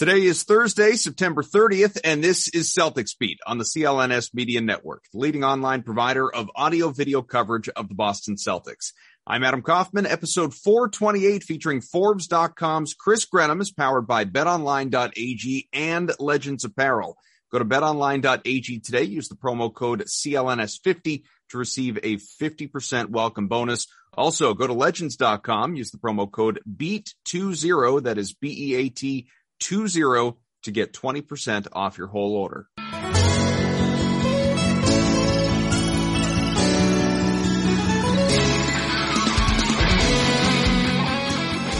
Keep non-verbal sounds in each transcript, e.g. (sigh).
Today is Thursday, September 30th, and this is Celtics Beat on the CLNS Media Network, the leading online provider of audio video coverage of the Boston Celtics. I'm Adam Kaufman. Episode 428 featuring Forbes.com's Chris Grenham is powered by betonline.ag and Legends Apparel. Go to betonline.ag today. Use the promo code CLNS50 to receive a 50% welcome bonus. Also, go to legends.com. Use the promo code BEAT20. That is B-E-A-T 20 to get 20% off your whole order.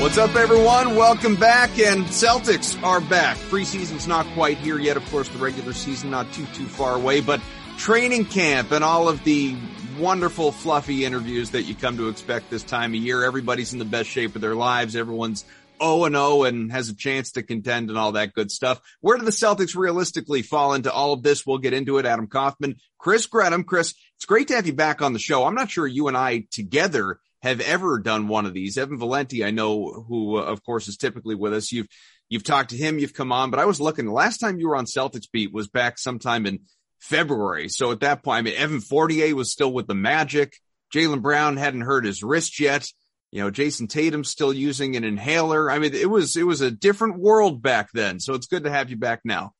What's up, everyone? Welcome back, and Celtics are back. Preseason's not quite here yet. Of course, the regular season not too too far away, but training camp and all of the wonderful, fluffy interviews that you come to expect this time of year. Everybody's in the best shape of their lives. Everyone's 0 and 0 and has a chance to contend and all that good stuff. Where do the Celtics realistically fall into all of this? We'll get into it. Adam Kaufman, Chris Grenham. Chris, it's great to have you back on the show. I'm not sure you and I together have ever done one of these. Evan Valenti, I know, who uh, of course is typically with us. You've you've talked to him, you've come on, but I was looking. The last time you were on Celtics beat was back sometime in February. So at that point, I mean, Evan Fournier was still with the Magic. Jaylen Brown hadn't hurt his wrist yet. You know, Jayson Tatum's still using an inhaler. I mean, it was it was a different world back then. So it's good to have you back now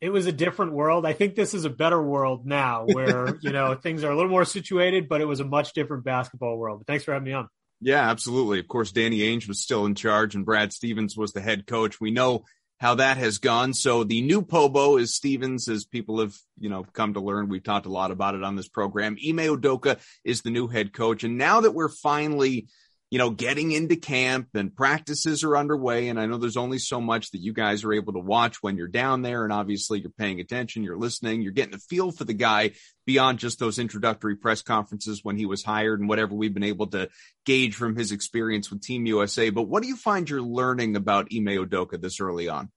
it was a different world. I think this is a better world now (laughs) where, you know, things are a little more situated, but it was a much different basketball world. But thanks for having me on. Yeah, absolutely. Of course, Danny Ainge was still in charge and Brad Stevens was the head coach. We know how that has gone. So the new Pobo is Stevens, as people have, you know, come to learn. We've talked a lot about it on this program. Ime Udoka is the new head coach. And now that we're finally you know, getting into camp and practices are underway. And I know there's only so much that you guys are able to watch when you're down there. And obviously you're paying attention, you're listening, you're getting a feel for the guy beyond just those introductory press conferences when he was hired and whatever we've been able to gauge from his experience with Team USA. But what do you find you're learning about Ime Udoka this early on?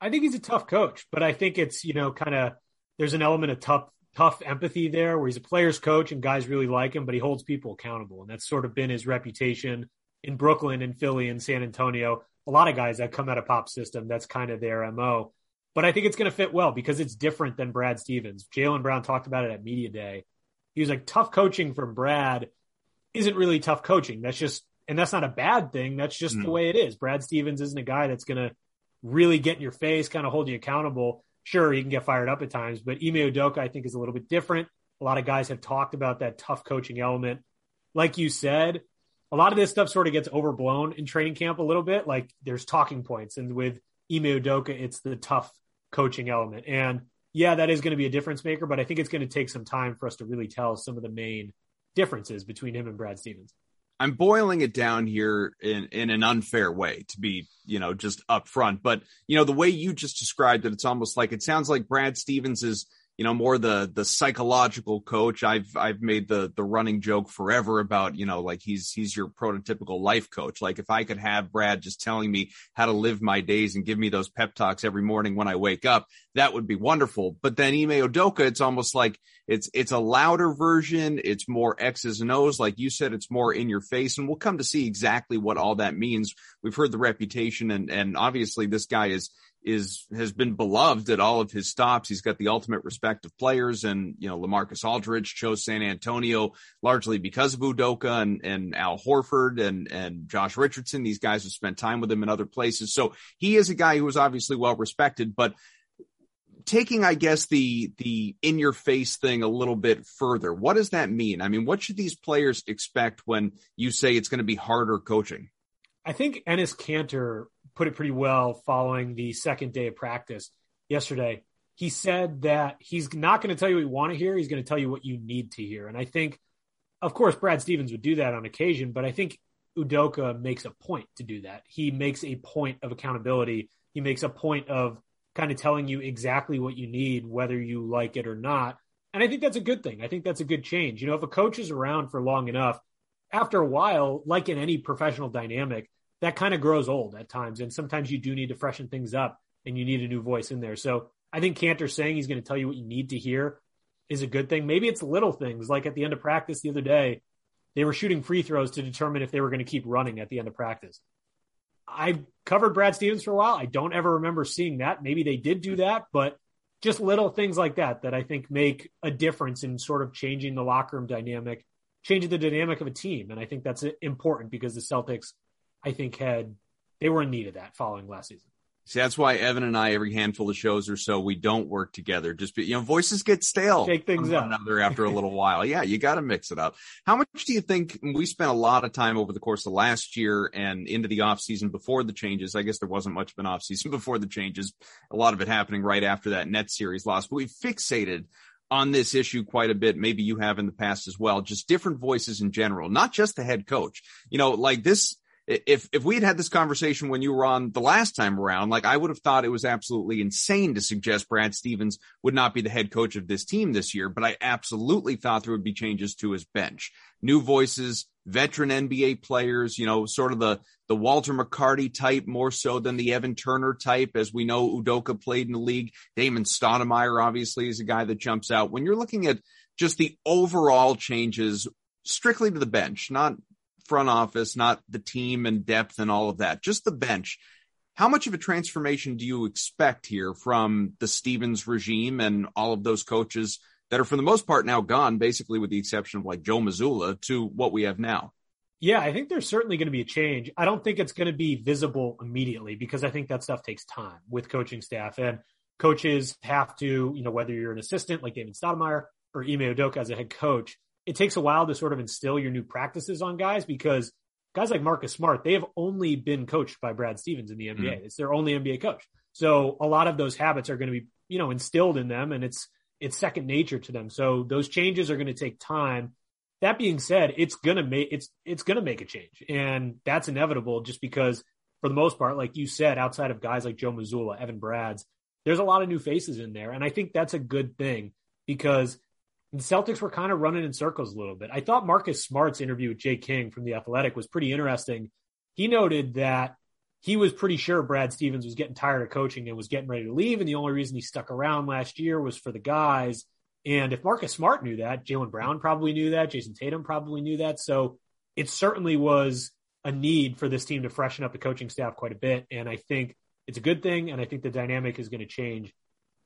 I think he's a tough coach, but I think it's, you know, kind of, there's an element of tough tough empathy there where he's a player's coach and guys really like him, but he holds people accountable. And that's sort of been his reputation in Brooklyn and Philly and San Antonio. A lot of guys that come out of pop system, that's kind of their MO. But I think it's going to fit well because it's different than Brad Stevens. Jaylen Brown talked about it at Media Day. He was like, tough coaching from Brad isn't really tough coaching. That's just, and that's not a bad thing. That's just mm. the way it is. Brad Stevens isn't a guy that's going to really get in your face, kind of hold you accountable sure he can get fired up at times, but Ime Udoka I think is a little bit different. A lot of guys have talked about that tough coaching element. Like you said, a lot of this stuff sort of gets overblown in training camp a little bit. Like there's talking points, and with Ime Udoka, it's the tough coaching element. And yeah, that is going to be a difference maker, but I think it's going to take some time for us to really tell some of the main differences between him and Brad Stevens. I'm boiling it down here in, in an unfair way to be, you know, just upfront. But, you know, the way you just described it, it's almost like it sounds like Brad Stevens is you know, more the the psychological coach. I've I've made the the running joke forever about, you know, like he's he's your prototypical life coach. Like if I could have Brad just telling me how to live my days and give me those pep talks every morning when I wake up, that would be wonderful. But then Ime Udoka, it's almost like it's it's a louder version. It's more X's and O's, like you said. It's more in your face, and we'll come to see exactly what all that means. We've heard the reputation, and and obviously this guy is is has been beloved at all of his stops. He's got the ultimate respect of players, and you know Lamarcus Aldridge chose San Antonio largely because of Udoka and and Al Horford and and Josh Richardson. These guys have spent time with him in other places, so he is a guy who is obviously well respected. But taking, I guess, the the in your face thing a little bit further, what does that mean? I mean, what should these players expect when you say it's going to be harder coaching? I think Enes Kanter put it pretty well following the second day of practice yesterday. He said that he's not going to tell you what you want to hear. He's going to tell you what you need to hear. And I think, of course, Brad Stevens would do that on occasion, but I think Udoka makes a point to do that. He makes a point of accountability he makes a point of kind of telling you exactly what you need, whether you like it or not. And I think that's a good thing. I think that's a good change. You know, if a coach is around for long enough, after a while, like in any professional dynamic, that kind of grows old at times. And sometimes you do need to freshen things up and you need a new voice in there. So I think Kanter saying he's going to tell you what you need to hear is a good thing. Maybe it's little things like at the end of practice the other day, they were shooting free throws to determine if they were going to keep running at the end of practice. I covered Brad Stevens for a while. I don't ever remember seeing that. Maybe they did do that, but just little things like that that I think make a difference in sort of changing the locker room dynamic, changing the dynamic of a team. And I think that's important because the Celtics, I think, had they were in need of that following last season. See, that's why Evan and I, every handful of shows or so, we don't work together. Just be, you know, voices get stale. Shake things up. Another after a little while. (laughs) Yeah, you got to mix it up. How much do you think we spent a lot of time over the course of last year and into the off season before the changes? I guess there wasn't much of an off season (laughs) before the changes. A lot of it happening right after that net series loss, but we fixated on this issue quite a bit. Maybe you have in the past as well, just different voices in general, not just the head coach. You know, like this, if if we had had this conversation when you were on the last time around, like I would have thought it was absolutely insane to suggest Brad Stevens would not be the head coach of this team this year. But I absolutely thought there would be changes to his bench, new voices, veteran NBA players. You know, sort of the the Walter McCarty type more so than the Evan Turner type, as we know Udoka played in the league. Damon Stoudamire obviously is a guy that jumps out when you're looking at just the overall changes strictly to the bench, not front office, not the team and depth and all of that, just the bench. How much of a transformation do you expect here from the Stevens regime and all of those coaches that are, for the most part, now gone, basically with the exception of like Joe Mazzulla, to what we have now? Yeah, I think there's certainly going to be a change. I don't think it's going to be visible immediately because I think that stuff takes time with coaching staff and coaches have to, you know, whether you're an assistant like David Stoudamire or Ime Udoka as a head coach, it takes a while to sort of instill your new practices on guys because guys like Marcus Smart, they have only been coached by Brad Stevens in the NBA. Mm-hmm. It's their only NBA coach. So a lot of those habits are going to be, you know, instilled in them and it's, it's second nature to them. So those changes are going to take time. That being said, it's going to make, it's, it's going to make a change and that's inevitable just because for the most part, like you said, outside of guys like Joe Mazzulla, Evan Bradds, there's a lot of new faces in there. And I think that's a good thing because the Celtics were kind of running in circles a little bit. I thought Marcus Smart's interview with Jay King from The Athletic was pretty interesting. He noted that he was pretty sure Brad Stevens was getting tired of coaching and was getting ready to leave. And the only reason he stuck around last year was for the guys. And if Marcus Smart knew that, Jaylen Brown probably knew that, Jayson Tatum probably knew that. So it certainly was a need for this team to freshen up the coaching staff quite a bit. And I think it's a good thing. And I think the dynamic is going to change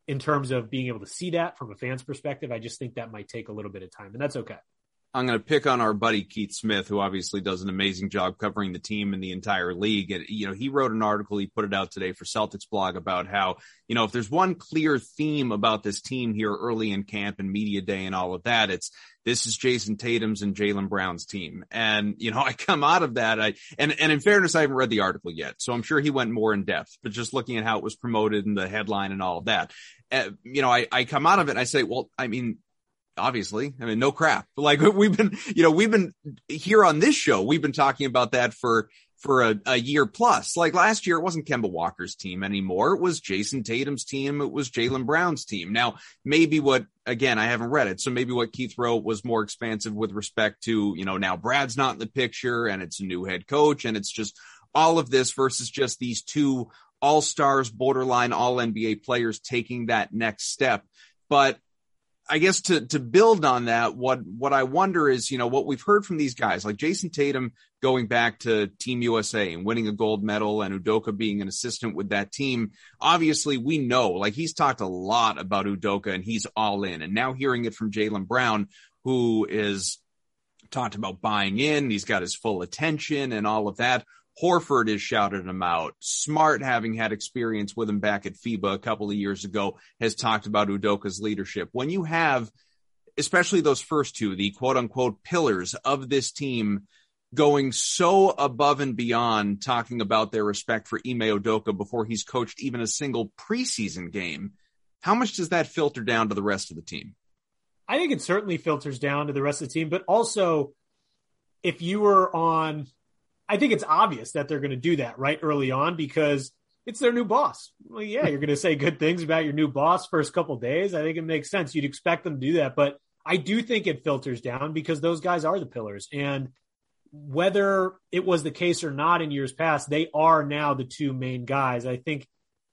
in terms of being able to see that from a fan's perspective. I just think that might take a little bit of time, and that's okay. I'm going to pick on our buddy Keith Smith, who obviously does an amazing job covering the team and the entire league. And, you know, he wrote an article, he put it out today for Celtics blog about how, you know, if there's one clear theme about this team here early in camp and media day and all of that, it's this is Jayson Tatum's and Jaylen Brown's team. And, you know, (laughs) I come out of that. I, and, and in fairness, I haven't read the article yet. So I'm sure he went more in depth, but just looking at how it was promoted and the headline and all of that, uh, you know, I, I come out of it and I say, well, I mean, obviously. I mean, no crap. (laughs) Like we've been, you know, we've been here on this show. We've been talking about that for, for a, a year plus. Like last year, it wasn't Kemba Walker's team anymore. It was Jayson Tatum's team. It was Jaylen Brown's team. Now, maybe what, again, I haven't read it. So maybe what Keith wrote was more expansive with respect to, you know, now Brad's not in the picture and it's a new head coach and it's just all of this versus just these two all stars, borderline all NBA players taking that next step. But I guess to to build on that, what what I wonder is, you know, what we've heard from these guys, like Jayson Tatum going back to Team USA and winning a gold medal, and Udoka being an assistant with that team. Obviously, we know, like he's talked a lot about Udoka, and he's all in. And now hearing it from Jaylen Brown, who is talked about buying in, he's got his full attention and all of that. Horford has shouted him out. Smart, having had experience with him back at FIBA a couple of years ago, has talked about Udoka's leadership. When you have, especially those first two, the quote unquote pillars of this team going so above and beyond talking about their respect for Ime Udoka before he's coached even a single preseason game, how much does that filter down to the rest of the team? I think it certainly filters down to the rest of the team, but also if you were on I think it's obvious that they're going to do that right early on because it's their new boss. Well, yeah, you're going to say good things about your new boss first couple days. I think it makes sense. You'd expect them to do that, but I do think it filters down because those guys are the pillars. And whether it was the case or not in years past, they are now the two main guys. I think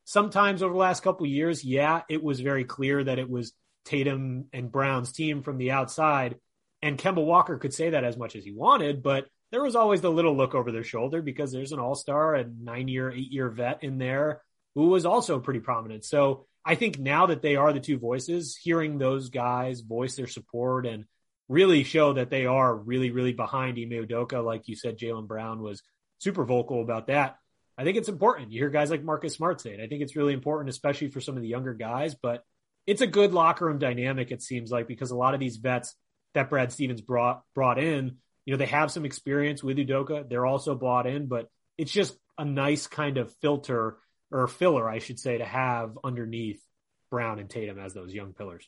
sometimes over the last couple years, yeah, it was very clear that it was Tatum and Brown's team from the outside. And Kemba Walker could say that as much as he wanted, but there was always the little look over their shoulder because there's an all star, a nine year, eight year vet in there who was also pretty prominent. So I think now that they are the two voices, hearing those guys voice their support and really show that they are really, really behind Ime Udoka, like you said, Jaylen Brown was super vocal about that. I think it's important. You hear guys like Marcus Smart say it. I think it's really important, especially for some of the younger guys, but it's a good locker room dynamic, it seems like, because a lot of these vets that Brad Stevens brought brought in, you know, they have some experience with Udoka. They're also bought in, but it's just a nice kind of filter or filler, I should say, to have underneath Brown and Tatum as those young pillars.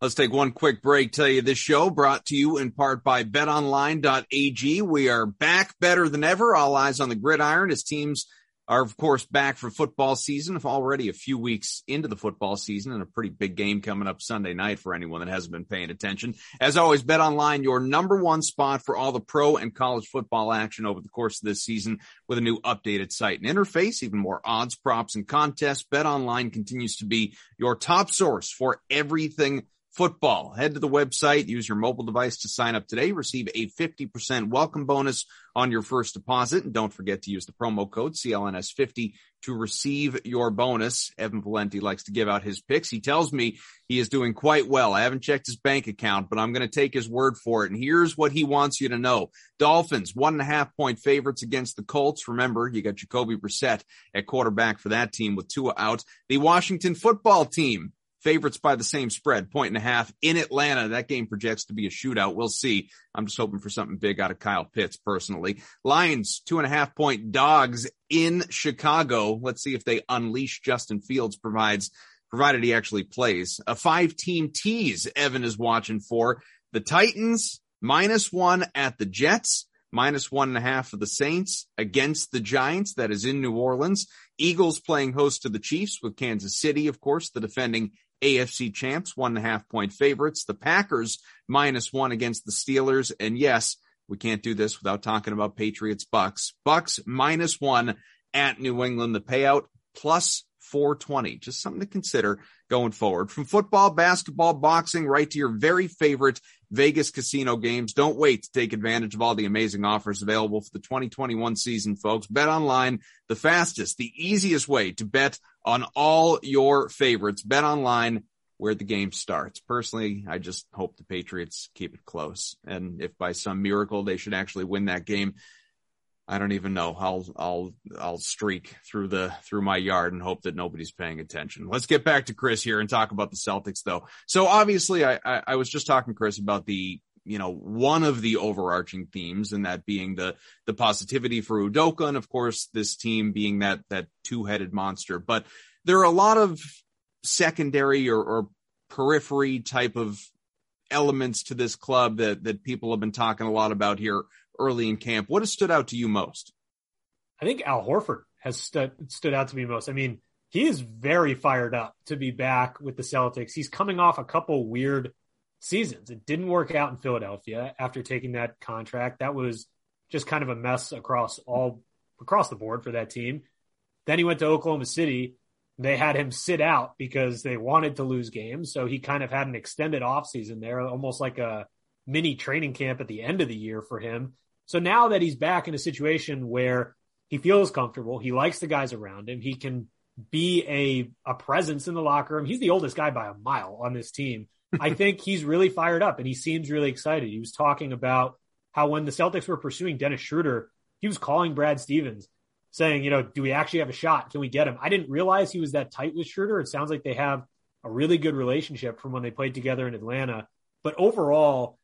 Let's take one quick break. Tell you this show brought to you in part by betonline.ag. We are back better than ever. All eyes on the gridiron as teams are of course back for football season. Already a few weeks into the football season and a pretty big game coming up Sunday night for anyone that hasn't been paying attention. As always, Bet Online, your number one spot for all the pro and college football action over the course of this season with a new updated site and interface, even more odds, props, and contests. Bet Online continues to be your top source for everything football. Head to the website, use your mobile device to sign up today, receive a 50% welcome bonus on your first deposit. And don't forget to use the promo code CLNS50 to receive your bonus. Evan Valenti likes to give out his picks. He tells me he is doing quite well. I haven't checked his bank account, but I'm going to take his word for it. And here's what he wants you to know. Dolphins, one and a half point favorites against the Colts. Remember, you got Jacoby Brissett at quarterback for that team with Tua out. The Washington football team, favorites by the same spread, point and a half in Atlanta. That game projects to be a shootout. We'll see. I'm just hoping for something big out of Kyle Pitts personally. Lions, two and a half point dogs in Chicago. Let's see if they unleash Justin Fields provides, provided he actually plays. A five team tease Evan is watching for. The Titans minus one at the Jets minus one and a half for the Saints against the Giants. That is in New Orleans. Eagles playing host to the Chiefs with Kansas City, of course, the defending AFC champs, one and a half point favorites. The Packers minus one against the Steelers. And yes, we can't do this without talking about Patriots Bucs. Bucs minus one at New England. The payout plus 420. Just something to consider going forward. From football, basketball, boxing, right to your very favorite Vegas casino games. Don't wait to take advantage of all the amazing offers available for the 2021 season, folks. Bet online, the fastest, the easiest way to bet on all your favorites. Bet online where the game starts. Personally, I just hope the Patriots keep it close. And if by some miracle they should actually win that game, I don't even know. I'll I'll I'll streak through the through my yard and hope that nobody's paying attention. Let's get back to Chris here and talk about the Celtics though. So obviously I I, I was just talking Chris about the you know one of the overarching themes and that being the the positivity for Udoka and of course this team being that that two-headed monster. But there are a lot of secondary or, or periphery type of elements to this club that that people have been talking a lot about here early in camp. What has stood out to you most? I think Al Horford has stood stood out to me most. I mean, he is very fired up to be back with the Celtics. He's coming off a couple weird seasons. It didn't work out in Philadelphia after taking that contract. That was just kind of a mess across all across the board for that team. Then he went to Oklahoma City. They had him sit out because they wanted to lose games. So he kind of had an extended offseason there, almost like a mini training camp at the end of the year for him. So now that he's back in a situation where he feels comfortable, he likes the guys around him, he can be a, a presence in the locker room. He's the oldest guy by a mile on this team. I think he's really fired up and he seems really excited. He was talking about how when the Celtics were pursuing Dennis Schroeder, he was calling Brad Stevens saying, you know, do we actually have a shot? Can we get him? I didn't realize he was that tight with Schroeder. It sounds like they have a really good relationship from when they played together in Atlanta. But overall,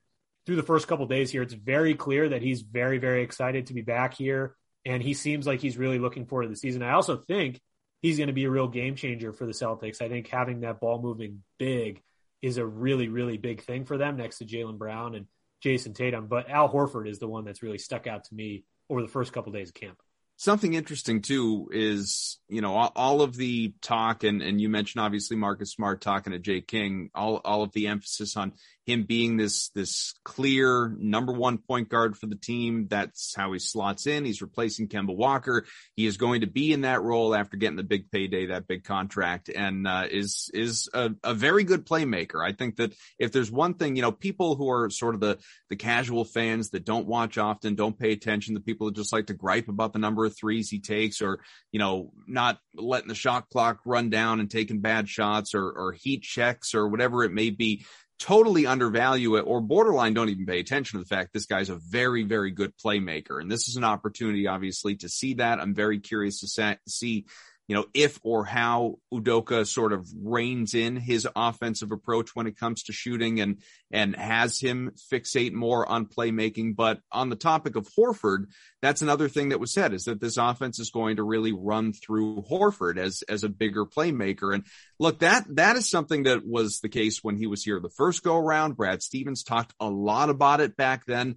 through the first couple days here, it's very clear that he's very, very excited to be back here. And he seems like he's really looking forward to the season. I also think he's going to be a real game changer for the Celtics. I think having that ball moving big is a really, really big thing for them next to Jaylen Brown and Jayson Tatum. But Al Horford is the one that's really stuck out to me over the first couple days of camp. something interesting too is you know all, all, of the talk and and you mentioned obviously Marcus Smart talking to Jay King all all of the emphasis on him being this this clear number one point guard for the team. That's how he slots in. He's replacing Kemba Walker. He is going to be in that role after getting the big payday that big contract and uh, is is a, a very good playmaker. I think that if there's one thing you know people who are sort of the the casual fans that don't watch often don't pay attention the people that just like to gripe about the number of threes he takes or you know not letting the shot clock run down and taking bad shots or, or heat checks or whatever it may be totally undervalue it or borderline don't even pay attention to the fact this guy's a very very good playmaker. And this is an opportunity obviously to see that. I'm very curious to see you know, if or how Udoka sort of reins in his offensive approach when it comes to shooting and and has him fixate more on playmaking. But on the topic of Horford, that's another thing that was said is that this offense is going to really run through Horford as as a bigger playmaker. And look, that that is something that was the case when he was here the first go around. Brad Stevens talked a lot about it back then.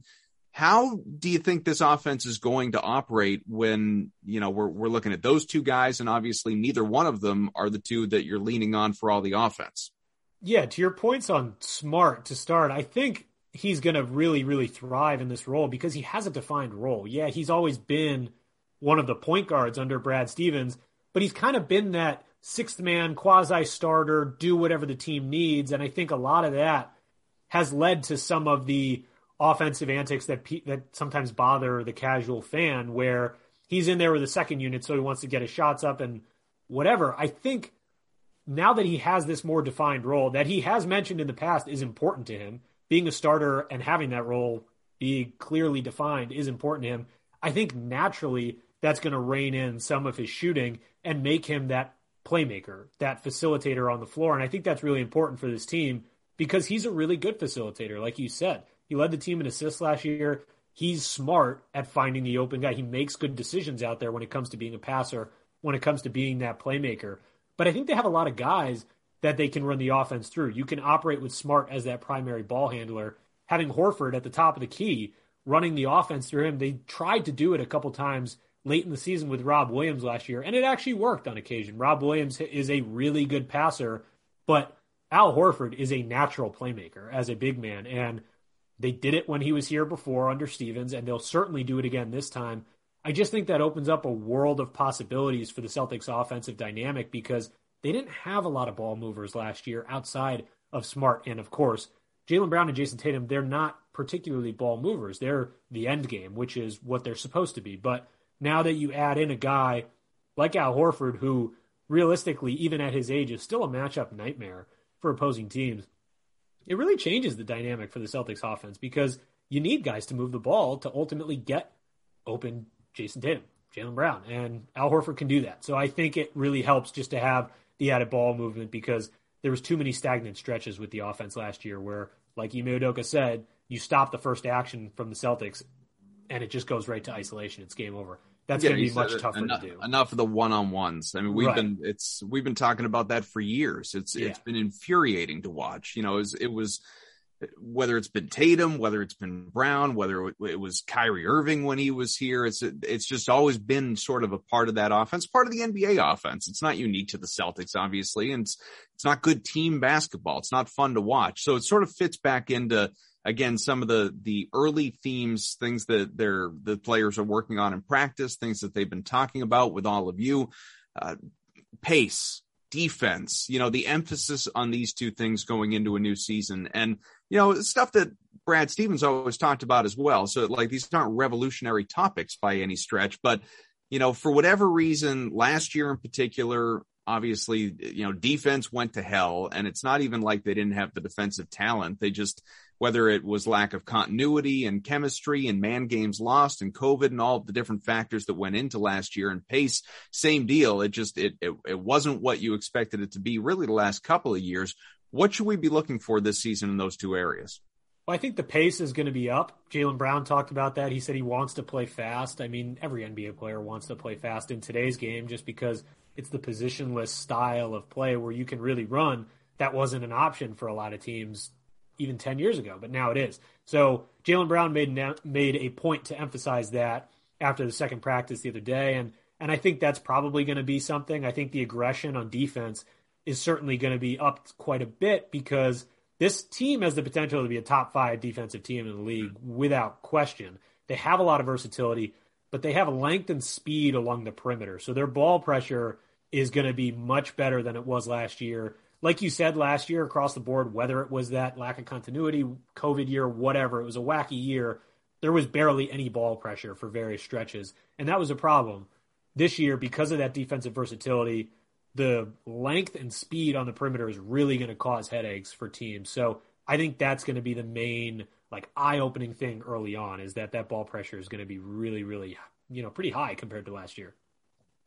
How do you think this offense is going to operate when, you know, we're, we're looking at those two guys and obviously neither one of them are the two that you're leaning on for all the offense? Yeah, to your points on Smart to start, I think he's going to really, really thrive in this role because he has a defined role. Yeah, he's always been one of the point guards under Brad Stevens, but he's kind of been that sixth man quasi starter, do whatever the team needs. And I think a lot of that has led to some of the offensive antics that pe- that sometimes bother the casual fan, where he's in there with the second unit, so he wants to get his shots up and whatever. I think now that he has this more defined role that he has mentioned in the past is important to him, being a starter and having that role be clearly defined is important to him. I think naturally that's going to rein in some of his shooting and make him that playmaker, that facilitator on the floor. And I think that's really important for this team because he's a really good facilitator, like you said. He led the team in assists last year. He's smart at finding the open guy. He makes good decisions out there when it comes to being a passer, when it comes to being that playmaker. But I think they have a lot of guys that they can run the offense through. You can operate with Smart as that primary ball handler. Having Horford at the top of the key, running the offense through him. They tried to do it a couple times late in the season with Rob Williams last year, and it actually worked on occasion. Rob Williams is a really good passer, but Al Horford is a natural playmaker as a big man. And they did it when he was here before under Stevens, and they'll certainly do it again this time. I just think that opens up a world of possibilities for the Celtics offensive dynamic because they didn't have a lot of ball movers last year outside of Smart. And of course, Jaylen Brown and Jayson Tatum, they're not particularly ball movers. They're the end game, which is what they're supposed to be. But now that you add in a guy like Al Horford, who realistically, even at his age, is still a matchup nightmare for opposing teams, it really changes the dynamic for the Celtics offense because you need guys to move the ball to ultimately get open Jayson Tatum, Jaylen Brown, and Al Horford can do that. So I think it really helps just to have the added ball movement because there was too many stagnant stretches with the offense last year where, like Ime Udoka said, you stop the first action from the Celtics and it just goes right to isolation. It's game over that's yeah, going to be much tougher enough, to do. Enough of the one-on-ones. I mean, we've right. been it's we've been talking about that for years. It's yeah. it's been infuriating to watch. You know, it was, it was, whether it's been Tatum, whether it's been Brown, whether it was Kyrie Irving when he was here. It's it's just always been sort of a part of that offense, part of the NBA offense. It's not unique to the Celtics, obviously, and it's it's not good team basketball. It's not fun to watch. So it sort of fits back into again some of the the early themes things that they're the players are working on in practice things that they've been talking about with all of you uh, pace defense you know the emphasis on these two things going into a new season. And you know stuff that brad stevens always talked about as well. So like these aren't revolutionary topics by any stretch but you know for whatever reason last year in particular obviously you know defense went to hell. And it's not even like they didn't have the defensive talent. They just whether it was lack of continuity and chemistry and man games lost and COVID and all the different factors that went into last year and pace, same deal. It just, it, it, it wasn't what you expected it to be really the last couple of years. What should we be looking for this season in those two areas? Well, I think the pace is going to be up. Jaylen Brown talked about that. He said he wants to play fast. I mean, every NBA player wants to play fast in today's game just because it's the positionless style of play where you can really run. That wasn't an option for a lot of teams even 10 years ago, but now it is. So Jaylen Brown made made a point to emphasize that after the second practice the other day. And, and I think that's probably going to be something. I think the aggression on defense is certainly going to be up quite a bit because this team has the potential to be a top five defensive team in the league without question. They have a lot of versatility, but they have length and speed along the perimeter. So their ball pressure is going to be much better than it was last year. Like you said last year across the board, whether it was that lack of continuity, COVID year, whatever, it was a wacky year. There was barely any ball pressure for various stretches. And that was a problem. This year, because of that defensive versatility, the length and speed on the perimeter is really going to cause headaches for teams. So I think that's going to be the main like eye-opening thing early on is that that ball pressure is going to be really really you know pretty high compared to last year.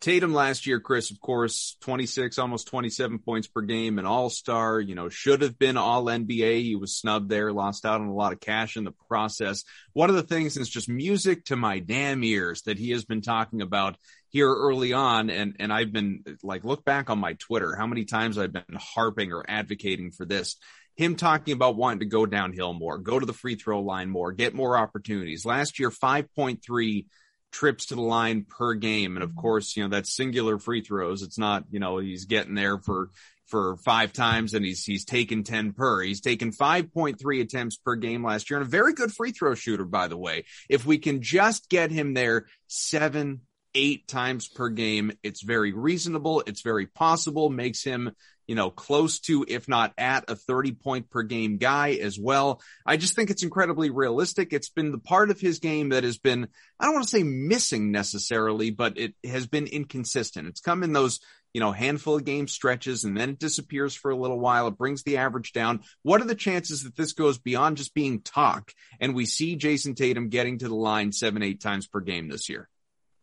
Tatum last year, Chris, of course, 26, almost 27 points per game, an all star, you know, should have been all NBA. He was snubbed there, lost out on a lot of cash in the process. One of the things is just music to my damn ears that he has been talking about here early on. And, and I've been like, look back on my Twitter, how many times I've been harping or advocating for this. Him talking about wanting to go downhill more, go to the free throw line more, get more opportunities. Last year, 5.3 trips to the line per game. And of mm-hmm. course, you know, that's singular free throws. It's not, you know, he's getting there for, for five times and he's, he's taken 10 per. He's taken 5.3 attempts per game last year and a very good free throw shooter, by the way. If we can just get him there seven, eight times per game, it's very reasonable. It's very possible, makes him you know, close to, if not at a 30 point per game guy as well. I just think it's incredibly realistic. It's been the part of his game that has been, I don't want to say missing necessarily, but it has been inconsistent. It's come in those, you know, handful of game stretches and then it disappears for a little while. It brings the average down. What are the chances that this goes beyond just being talk and we see Jayson Tatum getting to the line seven, eight times per game this year?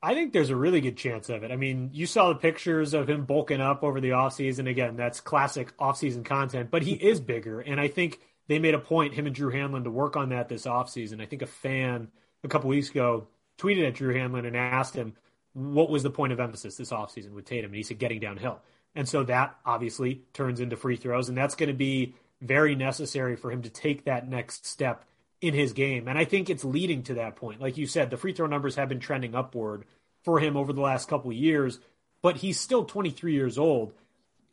I think there's a really good chance of it. I mean, you saw the pictures of him bulking up over the offseason. Again, that's classic offseason content, but he is bigger. And I think they made a point, him and Drew Hanlen, to work on that this offseason. I think a fan a couple weeks ago tweeted at Drew Hanlen and asked him, what was the point of emphasis this offseason with Tatum? And he said, getting downhill. And so that obviously turns into free throws. And that's going to be very necessary for him to take that next step in his game. And I think it's leading to that point. Like you said, the free throw numbers have been trending upward for him over the last couple years, but he's still 23 years old.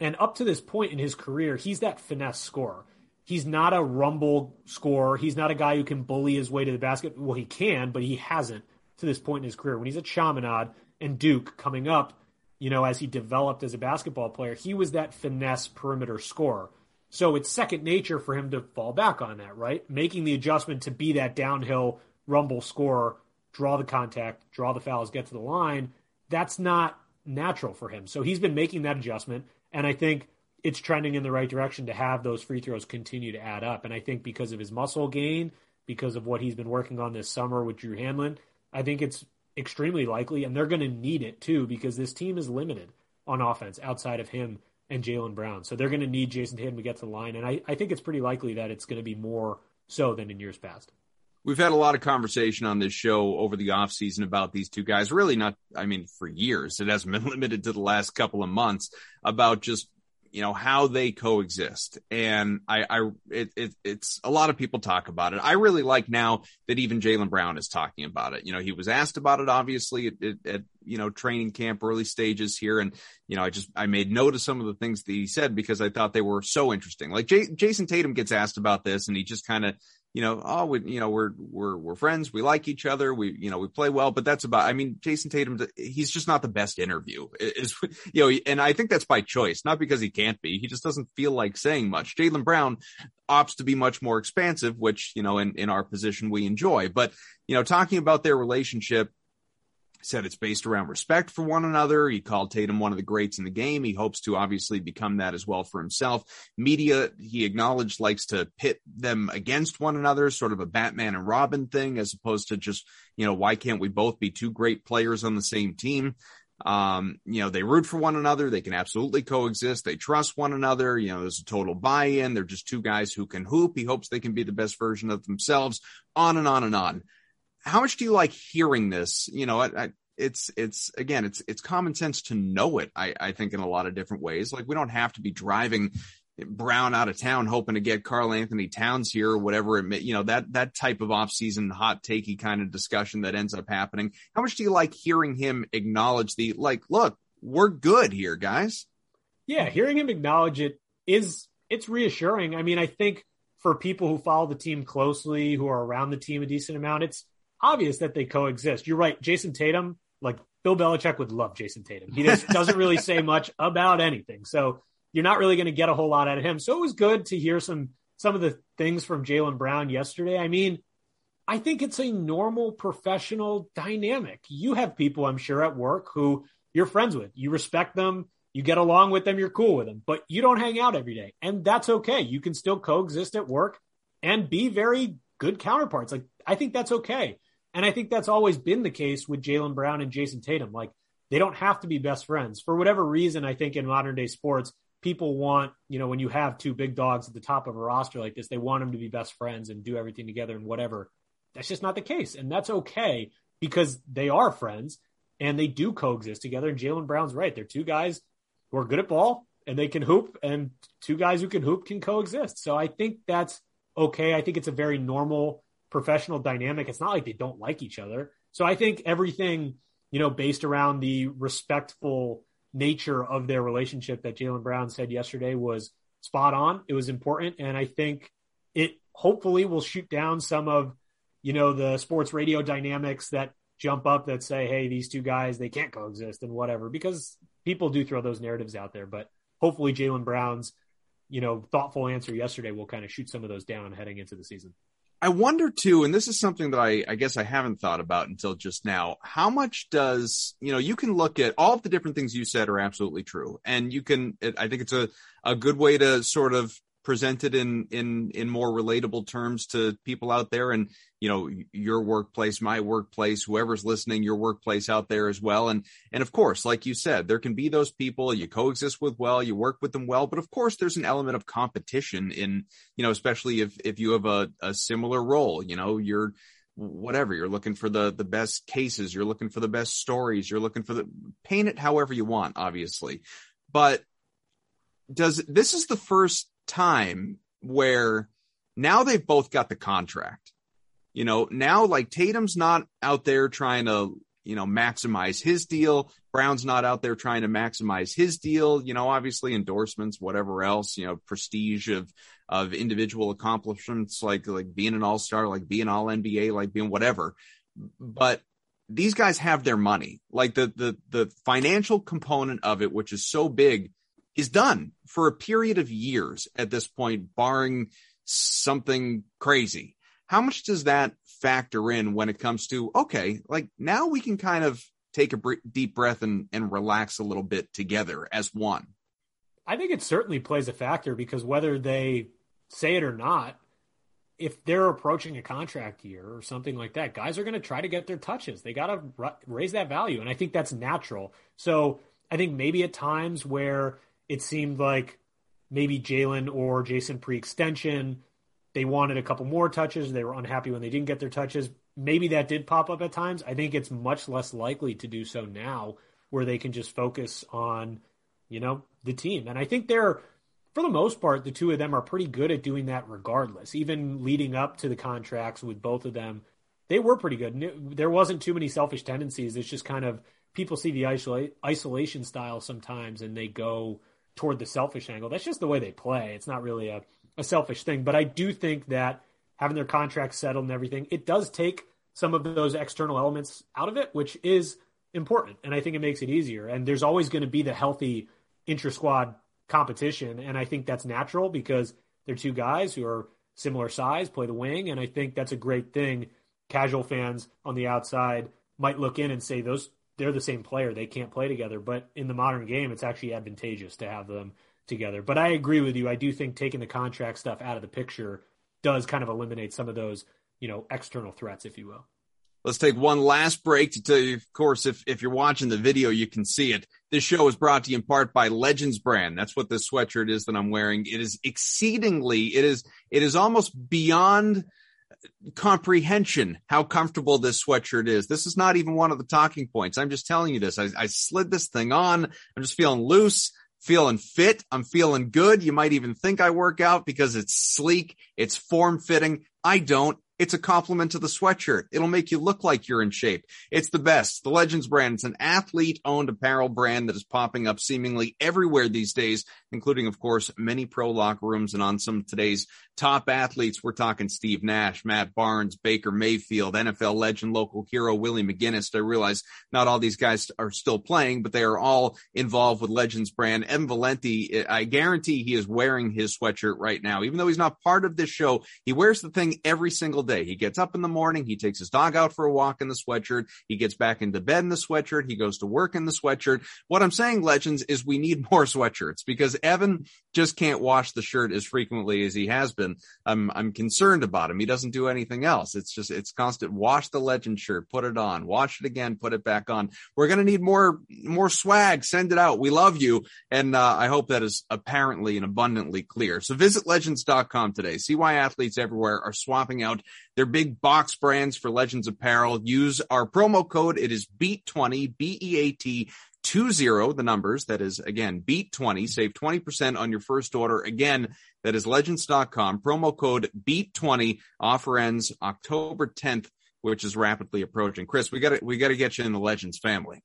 And up to this point in his career, he's that finesse scorer. He's not a rumble scorer. He's not a guy who can bully his way to the basket. Well, he can, but he hasn't to this point in his career. When he's at Chaminade and Duke coming up, you know, as he developed as a basketball player, he was that finesse perimeter scorer. So it's second nature for him to fall back on that, right? Making the adjustment to be that downhill rumble scorer, draw the contact, draw the fouls, get to the line. That's not natural for him. So he's been making that adjustment. And I think it's trending in the right direction to have those free throws continue to add up. And I think because of his muscle gain, because of what he's been working on this summer with Drew Hanlen, I think it's extremely likely. And they're going to need it too, because this team is limited on offense outside of him and Jaylen Brown. So they're going to need Jayson Tatum to get to the line. And I, I think it's pretty likely that it's going to be more so than in years past. We've had a lot of conversation on this show over the offseason about these two guys. Really not, I mean, for years. It hasn't been (laughs) limited to the last couple of months about just you know how they coexist. And i i it, it, it's a lot of people talk about it. I really like now that even Jaylen brown is talking about it. You know he was asked about it obviously at, at, at, you know training camp early stages here. And you know i just i made note of some of the things that he said because i thought they were so interesting. Like J- jayson tatum gets asked about this and he just kind of you know, oh, we, you know, we're, we're, we're friends. We like each other. We, you know, we play well, but that's about, I mean, Jayson Tatum, he's just not the best interview is, (laughs) you know, and I think that's by choice, not because he can't be. He just doesn't feel like saying much. Jaylen Brown opts to be much more expansive, which, you know, in, in our position we enjoy, but, you know, talking about their relationship, said it's based around respect for one another. He called Tatum one of the greats in the game. He hopes to obviously become that as well for himself. Media, he acknowledged, likes to pit them against one another, sort of a Batman and Robin thing, as opposed to just, you know, why can't we both be two great players on the same team? Um, you know, they root for one another. They can absolutely coexist. They trust one another. You know, there's a total buy in. They're just two guys who can hoop. He hopes they can be the best version of themselves, on and on and on how much do you like hearing this? You know, I, I, it's it's again, it's it's common sense to know it. I, I think in a lot of different ways. Like we don't have to be driving Brown out of town, hoping to get Karl-Anthony Towns here or whatever it may, you know, that, that type of offseason hot takey kind of discussion that ends up happening. How much do you like hearing him acknowledge the, like, look, we're good here, guys? Yeah. Hearing him acknowledge it is, it's reassuring. I mean, I think for people who follow the team closely, who are around the team a decent amount, it's obvious that they coexist. You're right. Jayson Tatum, like Bill Belichick would love Jayson Tatum. He just doesn't really say much about anything. So you're not really going to get a whole lot out of him. So it was good to hear some some of the things from Jaylen Brown yesterday. I mean, I think it's a normal professional dynamic. You have people, I'm sure, at work who you're friends with. You respect them, you get along with them, you're cool with them, but you don't hang out every day. And that's okay. You can still coexist at work and be very good counterparts. Like, I think that's okay. And I think that's always been the case with Jaylen Brown and Jayson Tatum. Like, they don't have to be best friends. For whatever reason, I think in modern day sports, people want, you know, when you have two big dogs at the top of a roster like this, they want them to be best friends and do everything together and whatever. That's just not the case. And that's okay because they are friends and they do coexist together. And Jaylen Brown's right. They're two guys who are good at ball and they can hoop, and two guys who can hoop can coexist. So I think that's okay. I think it's a very normal professional dynamic. It's not like they don't like each other. So I think everything, you know, based around the respectful nature of their relationship that Jaylen Brown said yesterday was spot on. It was important. And I think it hopefully will shoot down some of, you know, the sports radio dynamics that jump up that say, hey, these two guys, they can't coexist and whatever, because people do throw those narratives out there. But hopefully Jaylen Brown's, you know, thoughtful answer yesterday will kind of shoot some of those down heading into the season. I wonder too, and this is something that I, I guess I haven't thought about until just now. How much does, you know, you can look at all of the different things you said are absolutely true. And you can, I think it's a, a good way to sort of presented in in in more relatable terms to people out there. And you know your workplace my workplace whoever's listening your workplace out there as well. And and of course like you said there can be those people you coexist with well you work with them well. But of course there's an element of competition in you know especially if if you have a, a similar role you know you're whatever you're looking for the the best cases you're looking for the best stories you're looking for the paint it however you want obviously. But does this is the first time where now they've both got the contract. You know, now like Tatum's not out there trying to, you know, maximize his deal. Brown's not out there trying to maximize his deal. You know, obviously endorsements, whatever else, you know, prestige of, of individual accomplishments, like, like being an all star, like being all NBA, like being whatever. But these guys have their money. Like the, the, the financial component of it, which is so big is done for a period of years at this point, barring something crazy. How much does that factor in when it comes to, okay, like now we can kind of take a deep breath and, and relax a little bit together as one? I think it certainly plays a factor because whether they say it or not, if they're approaching a contract year or something like that, guys are going to try to get their touches. They got to r- raise that value. And I think that's natural. So I think maybe at times where it seemed like maybe Jaylen or Jayson pre extension, they wanted a couple more touches. They were unhappy when they didn't get their touches. Maybe that did pop up at times. I think it's much less likely to do so now where they can just focus on, you know, the team. And I think they're, for the most part, the two of them are pretty good at doing that regardless. Even leading up to the contracts with both of them, they were pretty good. There wasn't too many selfish tendencies. It's just kind of people see the isolation style sometimes and they go – toward the selfish angle. That's just the way they play. It's not really a, a selfish thing. But I do think that having their contracts settled and everything, it does take some of those external elements out of it, which is important. And I think it makes it easier. And there's always going to be the healthy intra squad competition. And I think that's natural because they're two guys who are similar size, play the wing. And I think that's a great thing. Casual fans on the outside might look in and say those they're the same player. They can't play together. But in the modern game, it's actually advantageous to have them together. But I agree with you. I do think taking the contract stuff out of the picture does kind of eliminate some of those, you know, external threats, if you will. Let's take one last break to tell you, of course, if, if you're watching the video, you can see it. This show is brought to you in part by Legends Brand. That's what this sweatshirt is that I'm wearing. It is exceedingly, it is, it is almost beyond comprehension how comfortable this sweatshirt is. This is not even one of the talking points. I'm just telling you this. I, I slid this thing on. I'm just feeling loose, feeling fit. I'm feeling good. You might even think I work out because it's sleek. It's form fitting. I don't. It's a compliment to the sweatshirt. It'll make you look like you're in shape. It's the best. The Legends brand. It's an athlete owned apparel brand that is popping up seemingly everywhere these days, including, of course, many pro locker rooms and on some of today's top athletes. We're talking Steve Nash, Matt Barnes, Baker Mayfield, NFL legend, local hero, Willie McGinest. I realize not all these guys are still playing, but they are all involved with Legends brand. Evan Valenti, I guarantee he is wearing his sweatshirt right now. Even though he's not part of this show, he wears the thing every single day. He gets up in the morning, he takes his dog out for a walk in the sweatshirt, he gets back into bed in the sweatshirt, he goes to work in the sweatshirt. What I'm saying, legends, is we need more (laughs) sweatshirts because Evan just can't wash the shirt as frequently as he has been. I'm I'm concerned about him. He doesn't do anything else. It's just it's constant wash the legend shirt, put it on, wash it again, put it back on. We're gonna need more more swag. Send it out. We love you. And uh, I hope that is apparently and abundantly clear. So visit legends.com today. See why athletes everywhere are swapping out their big box brands for Legends apparel. Use our promo code. It is BEAT20, B-E-A-T 20, the numbers. That is again, BEAT20. Save 20% on your first order. Again, that is legends.com. Promo code BEAT20. Offer ends October 10th, which is rapidly approaching. Chris, we got to, we got to get you in the Legends family.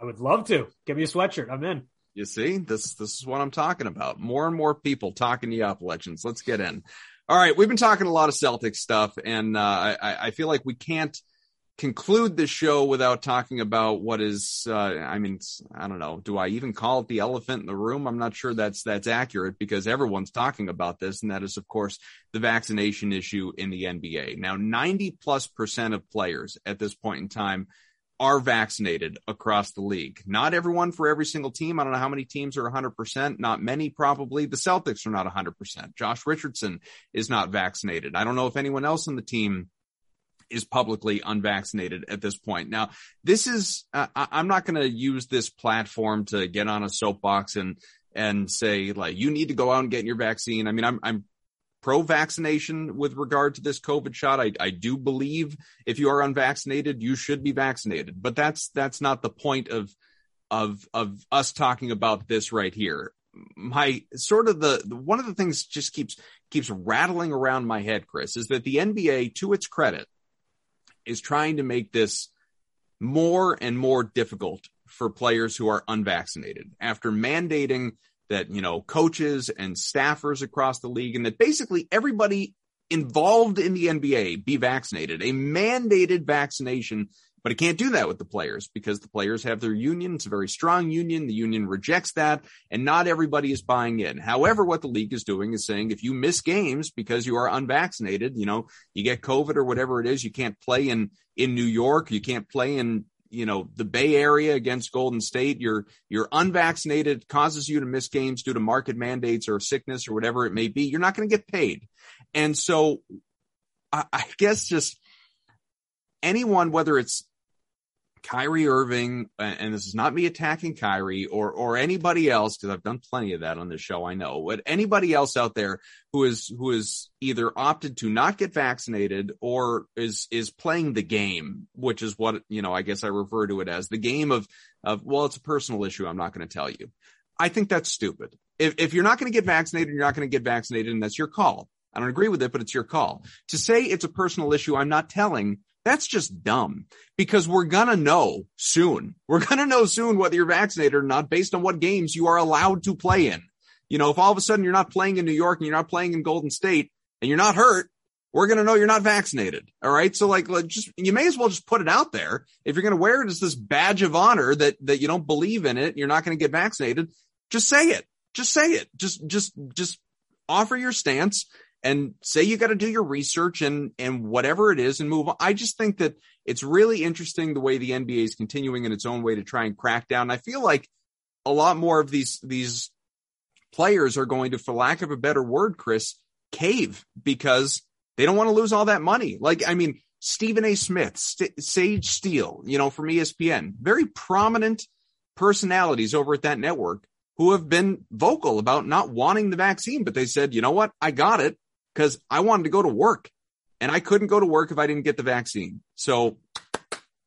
I would love to. Give me a sweatshirt. I'm in. You see, this this is what I'm talking about. More and more people talking you up, legends. Let's get in. All right, we've been talking a lot of Celtics stuff, and uh, I, I feel like we can't conclude the show without talking about what is. Uh, I mean, I don't know. Do I even call it the elephant in the room? I'm not sure that's that's accurate because everyone's talking about this, and that is, of course, the vaccination issue in the NBA. Now, 90 plus percent of players at this point in time are vaccinated across the league. Not everyone for every single team. I don't know how many teams are 100%. Not many, probably. The Celtics are not 100%. Josh Richardson is not vaccinated. I don't know if anyone else on the team is publicly unvaccinated at this point. Now, this is, uh, I'm not going to use this platform to get on a soapbox and, and say like, you need to go out and get your vaccine. I mean, I'm, I'm pro vaccination with regard to this COVID shot. I, I do believe if you are unvaccinated, you should be vaccinated, but that's, that's not the point of, of, of us talking about this right here. My sort of the, the one of the things just keeps, keeps rattling around my head, Chris, is that the NBA, to its credit, is trying to make this more and more difficult for players who are unvaccinated. After mandating that, you know, coaches and staffers across the league and that basically everybody involved in the NBA be vaccinated, a mandated vaccination, but it can't do that with the players because the players have their union. It's a very strong union. The union rejects that and not everybody is buying in. However, what the league is doing is saying if you miss games because you are unvaccinated, you know, you get COVID or whatever it is, you can't play in, in New York, you can't play in you know the Bay Area against Golden State, you're you're unvaccinated, causes you to miss games due to market mandates or sickness or whatever it may be. You're not going to get paid, and so I, I guess just anyone, whether it's Kyrie Irving, and this is not me attacking Kyrie or or anybody else because I've done plenty of that on this show. I know, but anybody else out there who is who is either opted to not get vaccinated or is is playing the game, which is what you know. I guess I refer to it as the game of of well, it's a personal issue. I'm not going to tell you. I think that's stupid. If if you're not going to get vaccinated, you're not going to get vaccinated, and that's your call. I don't agree with it, but it's your call. To say it's a personal issue, I'm not telling that's just dumb because we're going to know soon. We're going to know soon whether you're vaccinated or not based on what games you are allowed to play in. You know, if all of a sudden you're not playing in New York and you're not playing in Golden State and you're not hurt, we're going to know you're not vaccinated. All right. So like, just, you may as well just put it out there. If you're going to wear it as this badge of honor that, that you don't believe in it, you're not going to get vaccinated. Just say it. Just say it. Just, just, just offer your stance and say you got to do your research and and whatever it is and move on. I just think that it's really interesting the way the NBA is continuing in its own way to try and crack down. I feel like a lot more of these these players are going to, for lack of a better word, Chris, cave because they don't want to lose all that money. Like, I mean, Stephen A. Smith, St- Sage Steele, you know, from ESPN, very prominent personalities over at that network who have been vocal about not wanting the vaccine, but they said, you know what? I got it because I wanted to go to work and I couldn't go to work if I didn't get the vaccine. So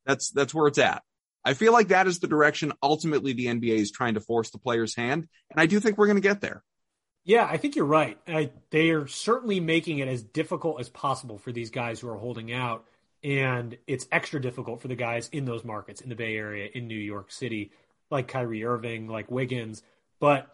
that's, that's where it's at. I feel like that is the direction ultimately the NBA is trying to force the player's hand. And I do think we're going to get there. Yeah, I think you're right. I, they are certainly making it as difficult as possible for these guys who are holding out. And it's extra difficult for the guys in those markets in the Bay Area, in New York City, like Kyrie Irving, like Wiggins. But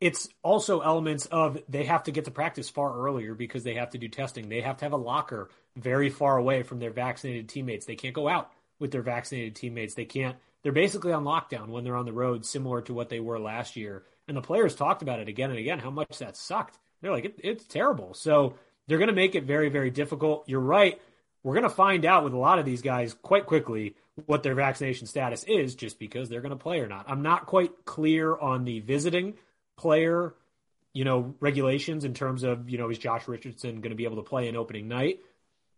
it's also elements of they have to get to practice far earlier because they have to do testing. They have to have a locker very far away from their vaccinated teammates. They can't go out with their vaccinated teammates. They can't. They're basically on lockdown when they're on the road, similar to what they were last year. And the players talked about it again and again how much that sucked. They're like, it, it's terrible. So they're going to make it very, very difficult. You're right. We're going to find out with a lot of these guys quite quickly what their vaccination status is just because they're going to play or not. I'm not quite clear on the visiting player, you know, regulations in terms of, you know, is Josh Richardson going to be able to play an opening night?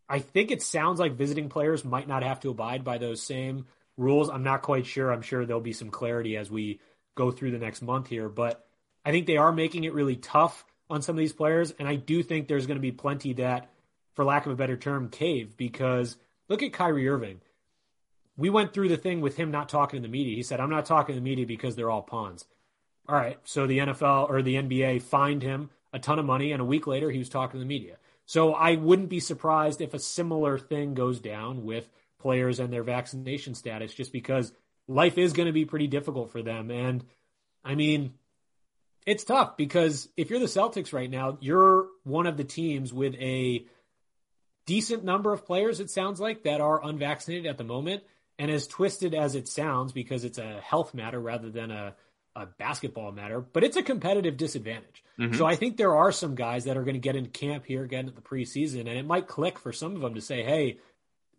I think it sounds like visiting players might not have to abide by those same rules. I'm not quite sure. I'm sure there'll be some clarity as we go through the next month here, but I think they are making it really tough on some of these players. And I do think there's going to be plenty that, for lack of a better term, cave because look at Kyrie Irving. We went through the thing with him not talking to the media. He said, I'm not talking to the media because they're all pawns. All right. So the NFL or the NBA fined him a ton of money, and a week later, he was talking to the media. So I wouldn't be surprised if a similar thing goes down with players and their vaccination status, just because life is going to be pretty difficult for them. And I mean, it's tough because if you're the Celtics right now, you're one of the teams with a decent number of players, it sounds like, that are unvaccinated at the moment. And as twisted as it sounds, because it's a health matter rather than a a basketball matter, but it's a competitive disadvantage. Mm-hmm. So I think there are some guys that are going to get into camp here again at the preseason, and it might click for some of them to say, "Hey,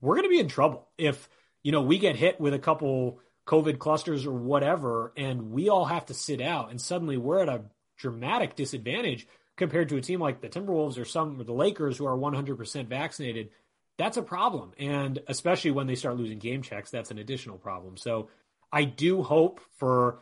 we're going to be in trouble if you know we get hit with a couple COVID clusters or whatever, and we all have to sit out, and suddenly we're at a dramatic disadvantage compared to a team like the Timberwolves or some or the Lakers who are 100% vaccinated." That's a problem, and especially when they start losing game checks, that's an additional problem. So I do hope for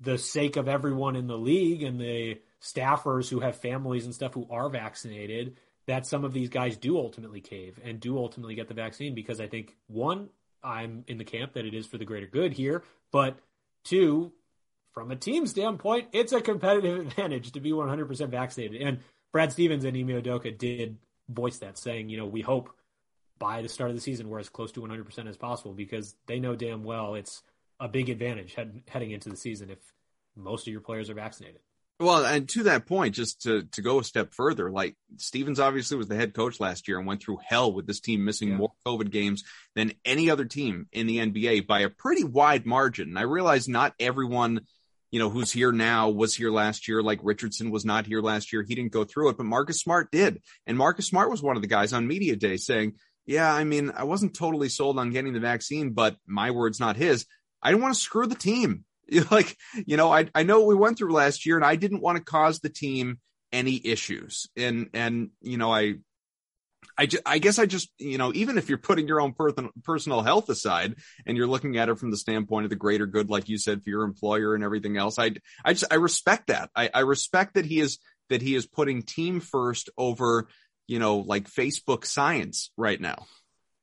the sake of everyone in the league and the staffers who have families and stuff who are vaccinated that some of these guys do ultimately cave and do ultimately get the vaccine because I think one, I'm in the camp that it is for the greater good here, but two, from a team standpoint, it's a competitive (laughs) advantage to be 100% vaccinated. And Brad Stevens and Ime Udoka did voice that, saying, you know, we hope by the start of the season we're as close to 100% as possible because they know damn well it's a big advantage head, heading into the season if most of your players are vaccinated. Well, and to that point, just to, to go a step further, like Stevens obviously was the head coach last year and went through hell with this team missing yeah. more COVID games than any other team in the NBA by a pretty wide margin. And I realize not everyone, you know, who's here now was here last year. Like Richardson was not here last year. He didn't go through it, but Marcus Smart did. And Marcus Smart was one of the guys on media day saying, yeah, I mean, I wasn't totally sold on getting the vaccine, but my word's not his. I didn't want to screw the team. (laughs) Like, you know, I, I know what we went through last year and I didn't want to cause the team any issues. And, and, you know, I, I, ju- I guess I just, you know, even if you're putting your own per- personal health aside and you're looking at it from the standpoint of the greater good, like you said, for your employer and everything else, I, I just, I respect that. I, I respect that he is, that he is putting team first over, you know, like Facebook science right now.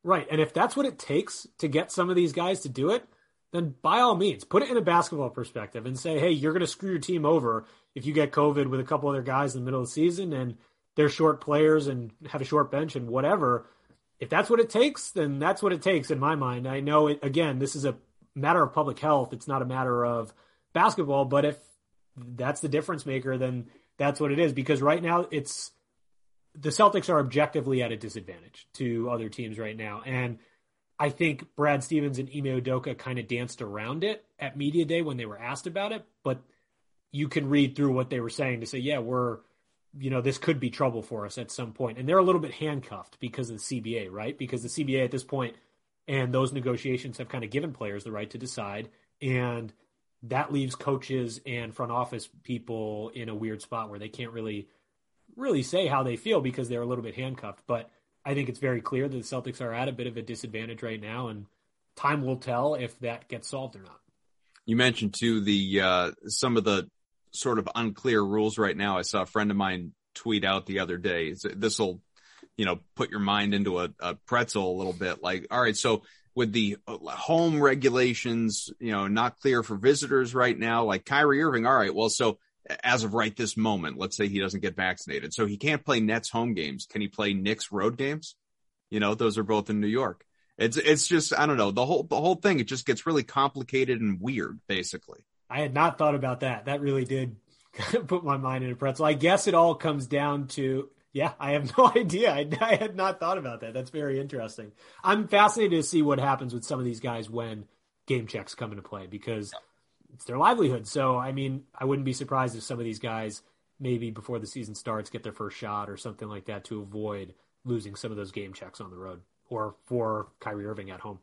Right. And if that's what it takes to get some of these guys to do it, then by all means, put it in a basketball perspective and say, hey, you're going to screw your team over if you get COVID with a couple other guys in the middle of the season and they're short players and have a short bench and whatever. If that's what it takes, then that's what it takes in my mind. I know it, again, this is a matter of public health. It's not a matter of basketball, but if that's the difference maker, then that's what it is. Because right now it's the Celtics are objectively at a disadvantage to other teams right now. And I think Brad Stevens and Ime Udoka kind of danced around it at media day when they were asked about it, but you can read through what they were saying to say, yeah, we're, you know, this could be trouble for us at some point. And they're a little bit handcuffed because of the CBA, right? Because the CBA at this point and those negotiations have kind of given players the right to decide. And that leaves coaches and front office people in a weird spot where they can't really, really say how they feel because they're a little bit handcuffed. But I think it's very clear that the Celtics are at a bit of a disadvantage right now, and time will tell if that gets solved or not. You mentioned too the uh, some of the sort of unclear rules right now. I saw a friend of mine tweet out the other day. This will, you know, put your mind into a, a pretzel a little bit. Like, all right, so with the uh, home regulations, you know, not clear for visitors right now, like Kyrie Irving. All right. Well, so as of right this moment, let's say he doesn't get vaccinated. So he can't play Nets home games. Can he play Knicks road games? You know, those are both in New York. It's, it's just, I don't know, the whole, the whole thing, it just gets really complicated and weird, basically. I had not thought about that. That really did (laughs) put my mind in a pretzel. I guess it all comes down to yeah, I have (laughs) no idea. I, I, had not thought about that. That's very interesting. I'm fascinated to see what happens with some of these guys when game checks come into play because it's their livelihood. So, I mean, I wouldn't be surprised if some of these guys maybe before the season starts get their first shot or something like that to avoid losing some of those game checks on the road or for Kyrie Irving at home.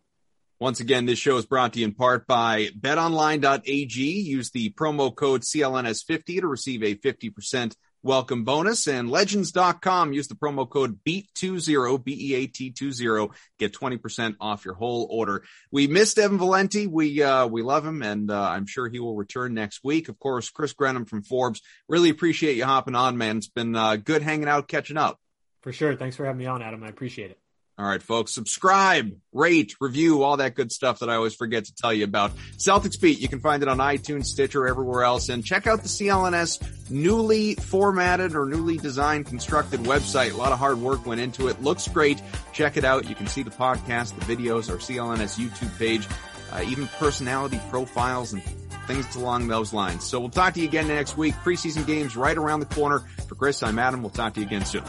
Once again, this show is brought to you in part by betonline.ag. Use the promo code CLNS50 to receive a 50% welcome bonus and legends.com. Use the promo code BEAT20, B-E-A-T 20, get 20% off your whole order. We missed Evan Valenti. We, uh, we love him and, uh, I'm sure he will return next week. Of course, Chris Grenham from Forbes. Really appreciate you hopping on, man. It's been, uh, good hanging out, catching up. For sure. Thanks for having me on, Adam. I appreciate it. All right, folks, subscribe, rate, review, all that good stuff that I always forget to tell you about. Celtics Beat, you can find it on iTunes, Stitcher, everywhere else. And check out the CLNS newly formatted or newly designed, constructed website. A lot of hard work went into it. Looks great. Check it out. You can see the podcast, the videos, our CLNS YouTube page, uh, even personality profiles and things along those lines. So we'll talk to you again next week. Preseason games right around the corner. For Chris, I'm Adam. We'll talk to you again soon.